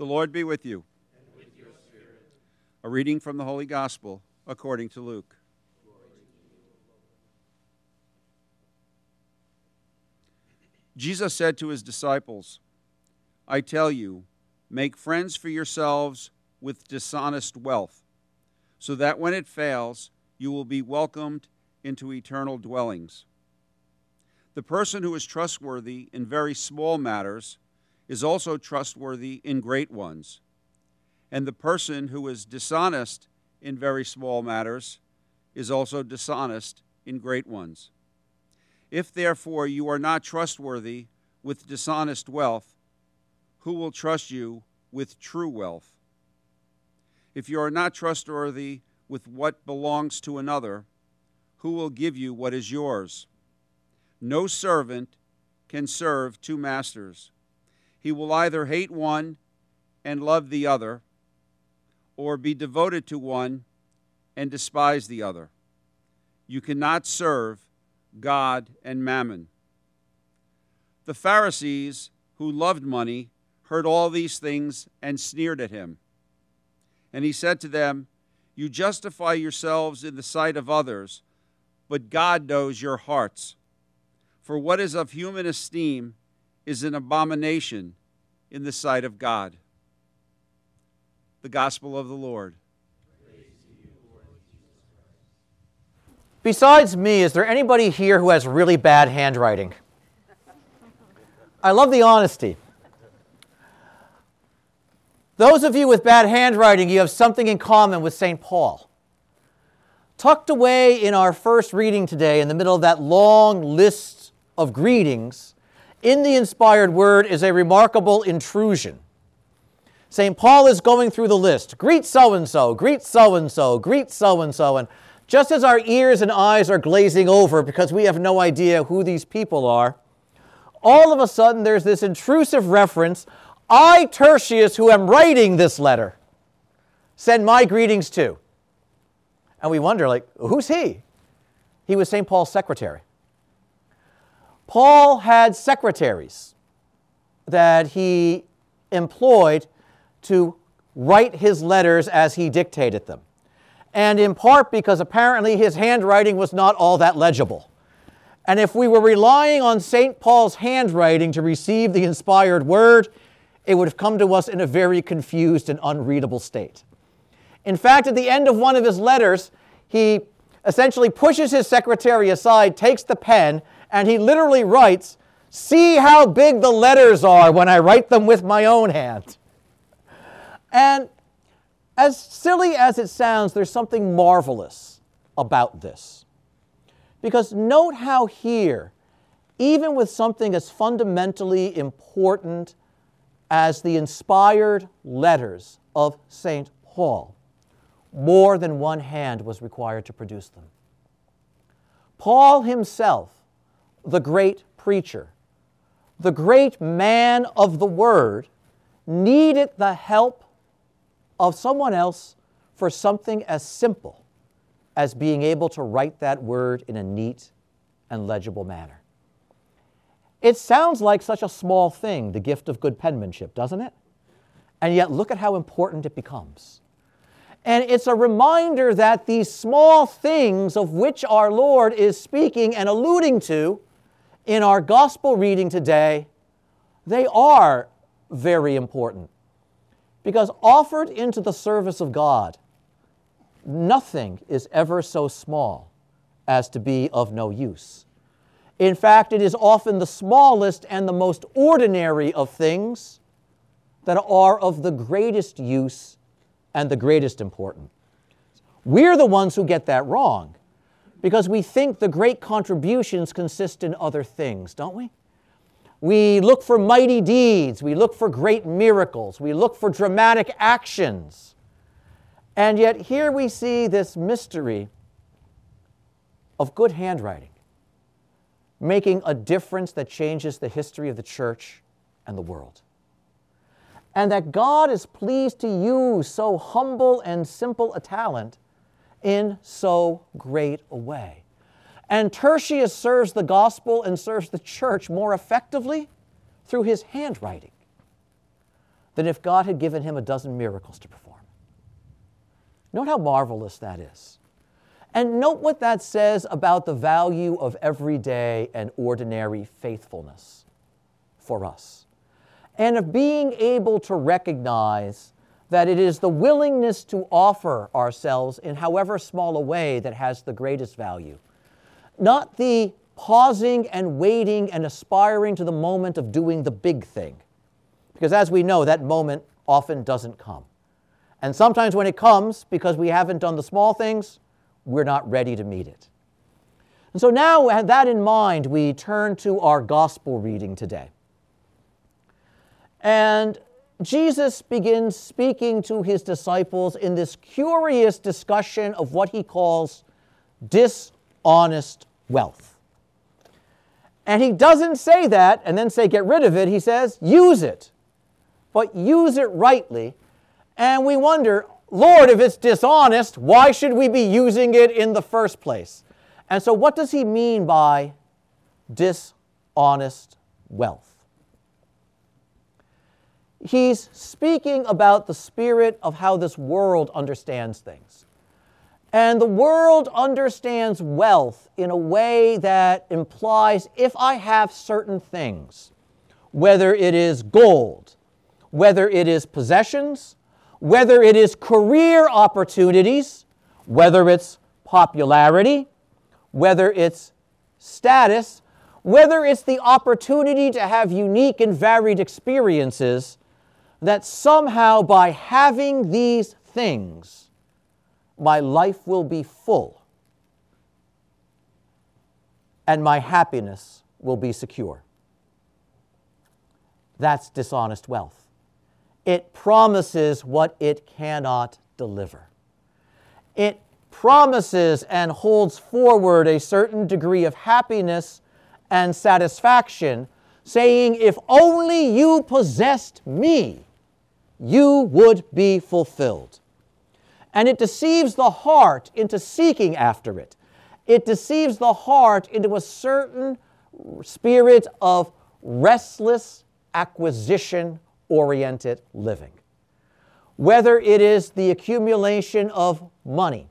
The Lord be with you. With A reading from the Holy Gospel according to Luke. Jesus said to his disciples, I tell you, make friends for yourselves with dishonest wealth, so that when it fails, you will be welcomed into eternal dwellings. The person who is trustworthy in very small matters is also trustworthy in great ones. And the person who is dishonest in very small matters is also dishonest in great ones. If therefore you are not trustworthy with dishonest wealth, who will trust you with true wealth? If you are not trustworthy with what belongs to another, who will give you what is yours? No servant can serve two masters. He will either hate one and love the other, or be devoted to one and despise the other. You cannot serve God and mammon. The Pharisees, who loved money, heard all these things and sneered at him. And he said to them, You justify yourselves in the sight of others, but God knows your hearts. For what is of human esteem is an abomination in the sight of God. The Gospel of the Lord. Besides me, is there anybody here who has really bad handwriting? I love the honesty. Those of you with bad handwriting, you have something in common with St. Paul. Tucked away in our first reading today, in the middle of that long list of greetings in the inspired word is a remarkable intrusion. St. Paul is going through the list greet so and so, greet so and so, greet so and so. And just as our ears and eyes are glazing over because we have no idea who these people are, all of a sudden there's this intrusive reference I, Tertius, who am writing this letter, send my greetings to. And we wonder, like, who's he? He was St. Paul's secretary. Paul had secretaries that he employed to write his letters as he dictated them. And in part because apparently his handwriting was not all that legible. And if we were relying on St. Paul's handwriting to receive the inspired word, it would have come to us in a very confused and unreadable state. In fact, at the end of one of his letters, he essentially pushes his secretary aside, takes the pen, and he literally writes, See how big the letters are when I write them with my own hand. And as silly as it sounds, there's something marvelous about this. Because note how here, even with something as fundamentally important as the inspired letters of St. Paul, more than one hand was required to produce them. Paul himself the great preacher, the great man of the word, needed the help of someone else for something as simple as being able to write that word in a neat and legible manner. It sounds like such a small thing, the gift of good penmanship, doesn't it? And yet, look at how important it becomes. And it's a reminder that these small things of which our Lord is speaking and alluding to in our gospel reading today, they are very important. Because offered into the service of God, nothing is ever so small as to be of no use. In fact, it is often the smallest and the most ordinary of things that are of the greatest use and the greatest importance. We're the ones who get that wrong because we think the great contributions consist in other things, don't we? We look for mighty deeds, we look for great miracles, we look for dramatic actions. And yet, here we see this mystery of good handwriting making a difference that changes the history of the church and the world. And that God is pleased to use so humble and simple a talent in so great a way. And Tertius serves the gospel and serves the church more effectively through his handwriting. than if God had given him a dozen miracles to perform. Note how marvelous that is. And note what that says about the value of everyday and ordinary faithfulness for us. And of being able to recognize that it is the willingness to offer ourselves in however small a way that has the greatest value, not the pausing and waiting and aspiring to the moment of doing the big thing. Because as we know, that moment often doesn't come. And sometimes when it comes, because we haven't done the small things, we're not ready to meet it. And so now, with that in mind, we turn to our gospel reading today. And Jesus begins speaking to his disciples in this curious discussion of what he calls dishonest wealth. And he doesn't say that and then say, get rid of it. He says, use it, but use it rightly. And we wonder, Lord, if it's dishonest, why should we be using it in the first place? And so, what does he mean by dishonest wealth? He's speaking about the spirit of how this world understands things. And the world understands wealth in a way that implies if I have certain things, whether it is gold, whether it is possessions, whether it is career opportunities, whether it's popularity, whether it's status, whether it's the opportunity to have unique and varied experiences, that somehow by having these things, my life will be full and my happiness will be secure. That's dishonest wealth it promises what it cannot deliver. It promises and holds forward a certain degree of happiness and satisfaction, saying, If only you possessed me, you would be fulfilled. And it deceives the heart into seeking after it. It deceives the heart into a certain spirit of restless acquisition oriented living. Whether it is the accumulation of money,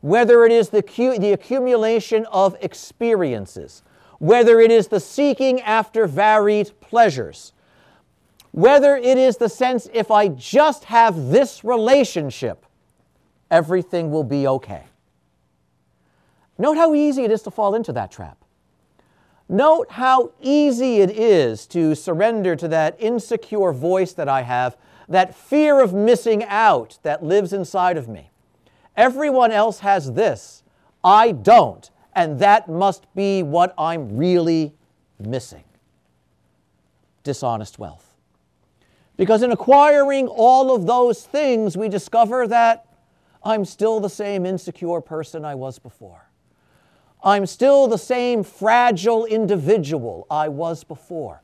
whether it is the, the accumulation of experiences, whether it is the seeking after varied pleasures, whether it is the sense if I just have this relationship, everything will be okay. Note how easy it is to fall into that trap. Note how easy it is to surrender to that insecure voice that I have, that fear of missing out that lives inside of me. Everyone else has this, I don't, and that must be what I'm really missing dishonest wealth. Because in acquiring all of those things, we discover that I'm still the same insecure person I was before. I'm still the same fragile individual I was before.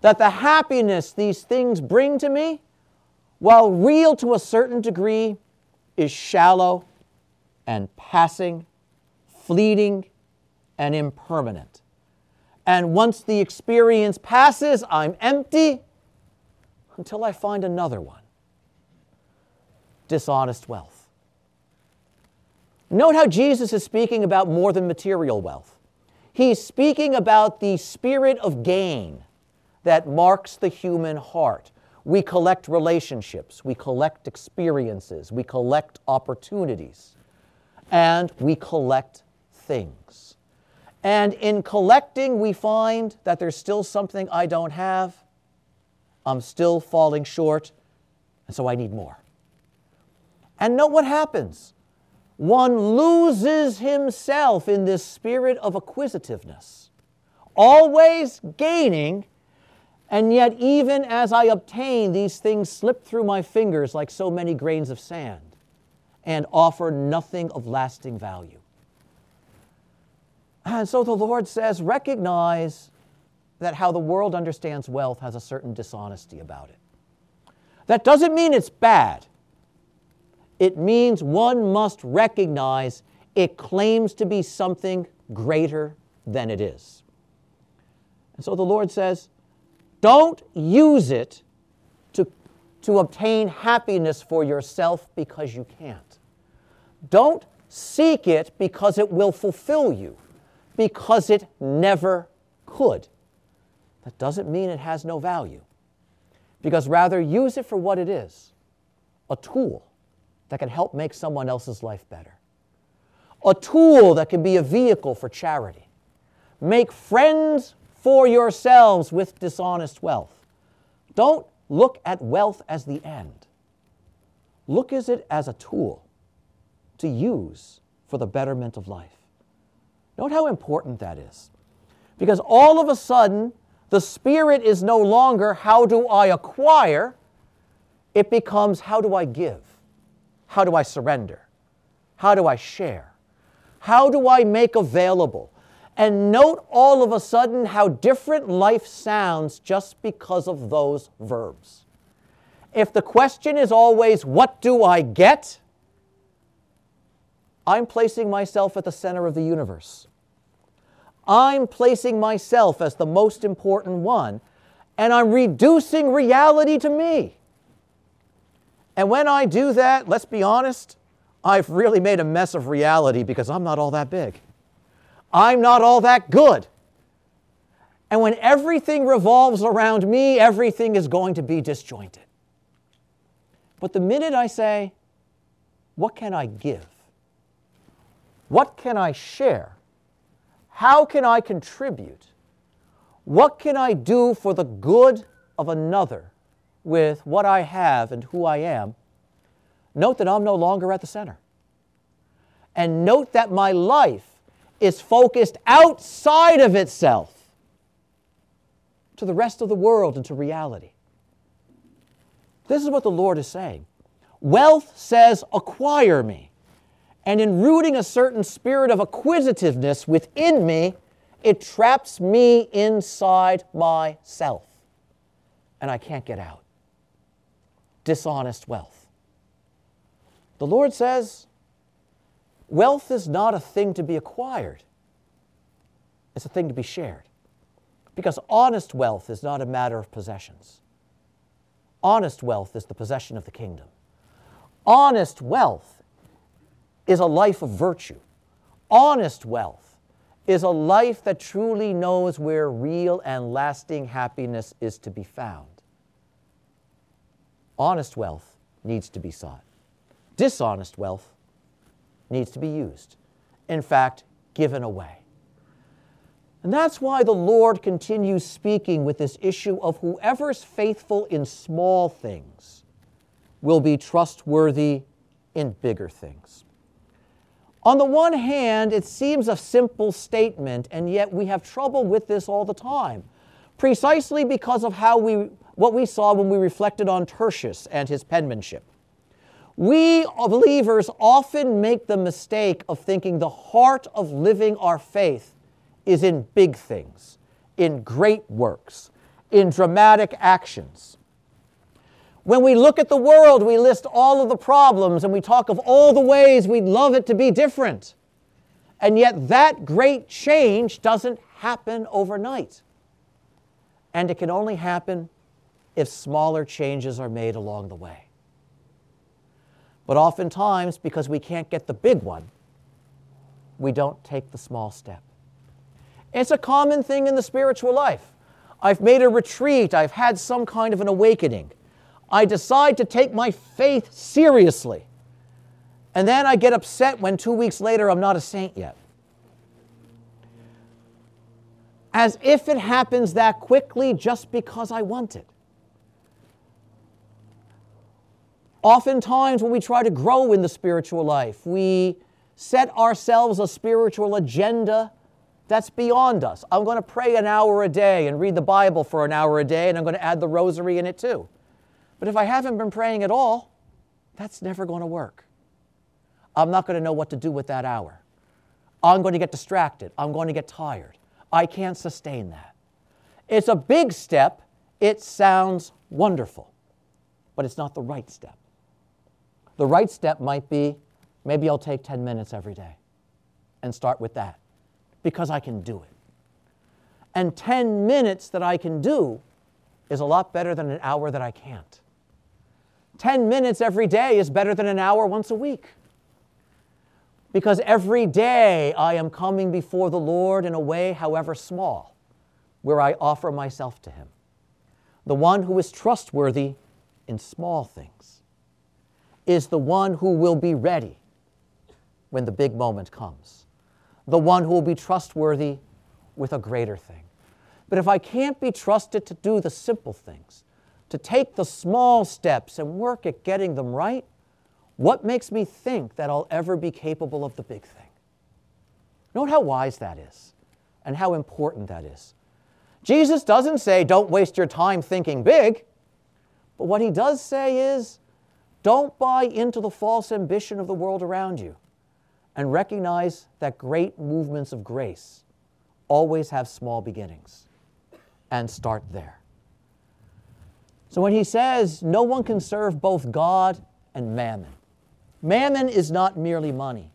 That the happiness these things bring to me, while real to a certain degree, is shallow and passing, fleeting and impermanent. And once the experience passes, I'm empty until I find another one dishonest wealth. Note how Jesus is speaking about more than material wealth. He's speaking about the spirit of gain that marks the human heart. We collect relationships, we collect experiences, we collect opportunities, and we collect things. And in collecting, we find that there's still something I don't have. I'm still falling short, and so I need more. And note what happens one loses himself in this spirit of acquisitiveness, always gaining, and yet, even as I obtain, these things slip through my fingers like so many grains of sand and offer nothing of lasting value. And so the Lord says, recognize that how the world understands wealth has a certain dishonesty about it. That doesn't mean it's bad. It means one must recognize it claims to be something greater than it is. And so the Lord says, don't use it to to obtain happiness for yourself because you can't. Don't seek it because it will fulfill you, because it never could. That doesn't mean it has no value, because rather use it for what it is a tool that can help make someone else's life better, a tool that can be a vehicle for charity. Make friends for yourselves with dishonest wealth. Don't look at wealth as the end. Look at it as a tool to use for the betterment of life. Note how important that is. Because all of a sudden, the spirit is no longer how do I acquire, it becomes how do I give? How do I surrender? How do I share? How do I make available? And note all of a sudden how different life sounds just because of those verbs. If the question is always, What do I get? I'm placing myself at the center of the universe. I'm placing myself as the most important one, and I'm reducing reality to me. And when I do that, let's be honest, I've really made a mess of reality because I'm not all that big. I'm not all that good. And when everything revolves around me, everything is going to be disjointed. But the minute I say, What can I give? What can I share? How can I contribute? What can I do for the good of another with what I have and who I am? Note that I'm no longer at the center. And note that my life is focused outside of itself to the rest of the world and to reality. This is what the Lord is saying. Wealth says, acquire me. And in rooting a certain spirit of acquisitiveness within me, it traps me inside myself. And I can't get out. Dishonest wealth. The Lord says, Wealth is not a thing to be acquired, it's a thing to be shared. Because honest wealth is not a matter of possessions. Honest wealth is the possession of the kingdom. Honest wealth is a life of virtue. Honest wealth is a life that truly knows where real and lasting happiness is to be found. Honest wealth needs to be sought. Dishonest wealth needs to be used. In fact, given away. And that's why the Lord continues speaking with this issue of whoever's faithful in small things will be trustworthy in bigger things. On the one hand, it seems a simple statement, and yet we have trouble with this all the time, precisely because of how we, what we saw when we reflected on Tertius and his penmanship. We believers often make the mistake of thinking the heart of living our faith is in big things, in great works, in dramatic actions. When we look at the world, we list all of the problems and we talk of all the ways we'd love it to be different. And yet, that great change doesn't happen overnight. And it can only happen if smaller changes are made along the way. But oftentimes, because we can't get the big one, we don't take the small step. It's a common thing in the spiritual life. I've made a retreat, I've had some kind of an awakening. I decide to take my faith seriously. And then I get upset when two weeks later I'm not a saint yet. As if it happens that quickly just because I want it. Oftentimes, when we try to grow in the spiritual life, we set ourselves a spiritual agenda that's beyond us. I'm going to pray an hour a day and read the Bible for an hour a day, and I'm going to add the rosary in it too. But if I haven't been praying at all, that's never going to work. I'm not going to know what to do with that hour. I'm going to get distracted. I'm going to get tired. I can't sustain that. It's a big step. It sounds wonderful, but it's not the right step. The right step might be maybe I'll take 10 minutes every day and start with that because I can do it. And 10 minutes that I can do is a lot better than an hour that I can't. 10 minutes every day is better than an hour once a week. Because every day I am coming before the Lord in a way, however small, where I offer myself to Him. The one who is trustworthy in small things is the one who will be ready when the big moment comes, the one who will be trustworthy with a greater thing. But if I can't be trusted to do the simple things, to take the small steps and work at getting them right, what makes me think that I'll ever be capable of the big thing? Note how wise that is and how important that is. Jesus doesn't say, don't waste your time thinking big, but what he does say is, don't buy into the false ambition of the world around you and recognize that great movements of grace always have small beginnings and start there. So when he says no one can serve both God and mammon, mammon is not merely money,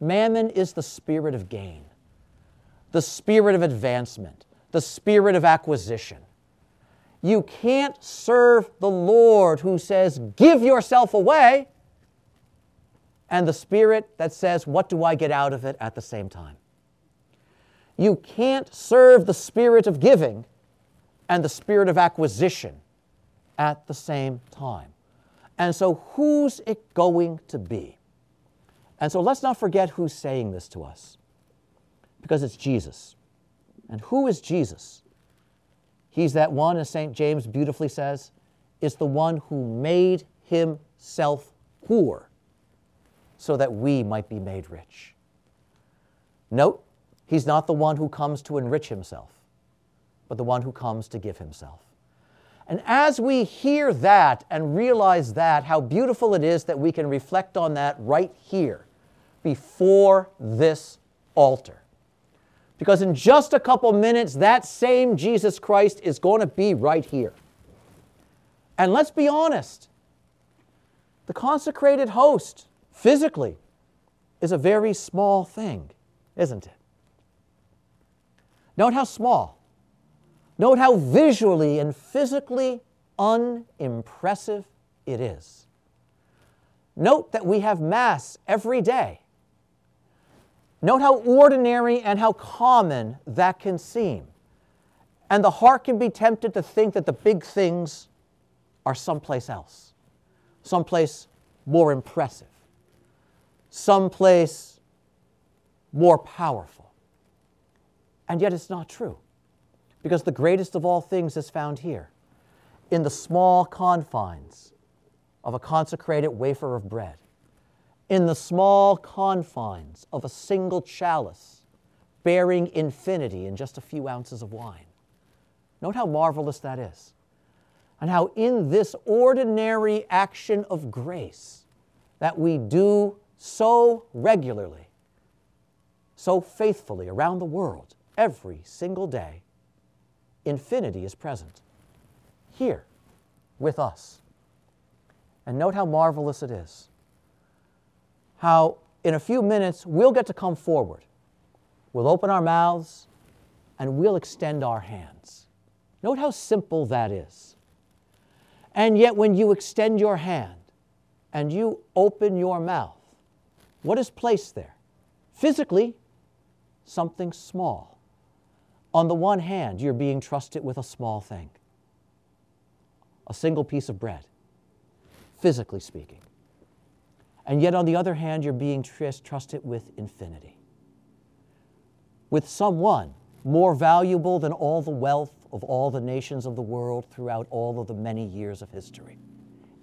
mammon is the spirit of gain, the spirit of advancement, the spirit of acquisition. You can't serve the Lord who says, Give yourself away, and the spirit that says, What do I get out of it at the same time? You can't serve the spirit of giving and the spirit of acquisition at the same time. And so, who's it going to be? And so, let's not forget who's saying this to us, because it's Jesus. And who is Jesus? He's that one, as St. James beautifully says, is the one who made himself poor so that we might be made rich. Note, he's not the one who comes to enrich himself but the one who comes to give himself. And as we hear that and realize that, how beautiful it is that we can reflect on that right here before this altar. Because in just a couple minutes, that same Jesus Christ is going to be right here. And let's be honest the consecrated host, physically, is a very small thing, isn't it? Note how small. Note how visually and physically unimpressive it is. Note that we have Mass every day. Note how ordinary and how common that can seem. And the heart can be tempted to think that the big things are someplace else, someplace more impressive, someplace more powerful. And yet it's not true because the greatest of all things is found here, in the small confines of a consecrated wafer of bread, in the small confines of a single chalice bearing infinity in just a few ounces of wine. Note how marvelous that is. And how, in this ordinary action of grace that we do so regularly, so faithfully around the world, every single day, infinity is present here with us. And note how marvelous it is. How in a few minutes we'll get to come forward. We'll open our mouths and we'll extend our hands. Note how simple that is. And yet, when you extend your hand and you open your mouth, what is placed there? Physically, something small. On the one hand, you're being trusted with a small thing, a single piece of bread, physically speaking. And yet, on the other hand, you're being trusted with infinity, with someone more valuable than all the wealth of all the nations of the world throughout all of the many years of history.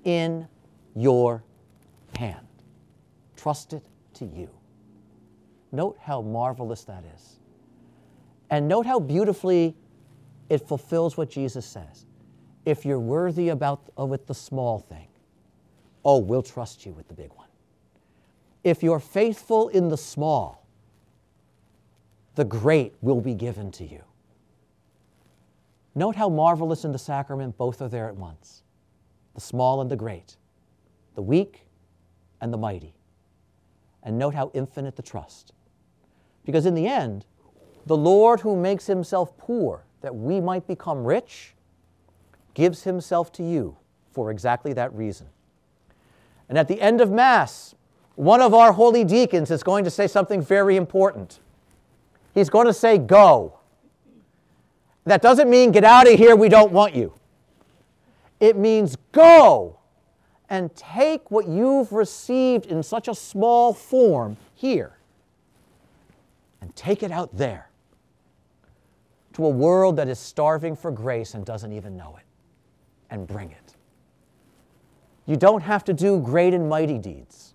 In your hand, trusted to you. Note how marvelous that is. And note how beautifully it fulfills what Jesus says. If you're worthy about uh, with the small thing, oh, we'll trust you with the big one. If you're faithful in the small, the great will be given to you. Note how marvelous in the sacrament both are there at once the small and the great, the weak and the mighty. And note how infinite the trust. Because in the end, the Lord who makes himself poor that we might become rich gives himself to you for exactly that reason And at the end of Mass, one of our holy deacons is going to say something very important. He's going to say, Go. That doesn't mean get out of here, we don't want you. It means go and take what you've received in such a small form here and take it out there to a world that is starving for grace and doesn't even know it and bring it. You don't have to do great and mighty deeds,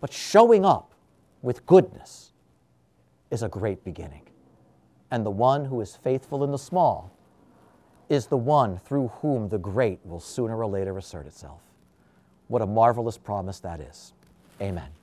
but showing up with goodness is a great beginning and the one who is faithful in the small is the one through whom the great will sooner or later assert itself. What a marvelous promise that is. Amen.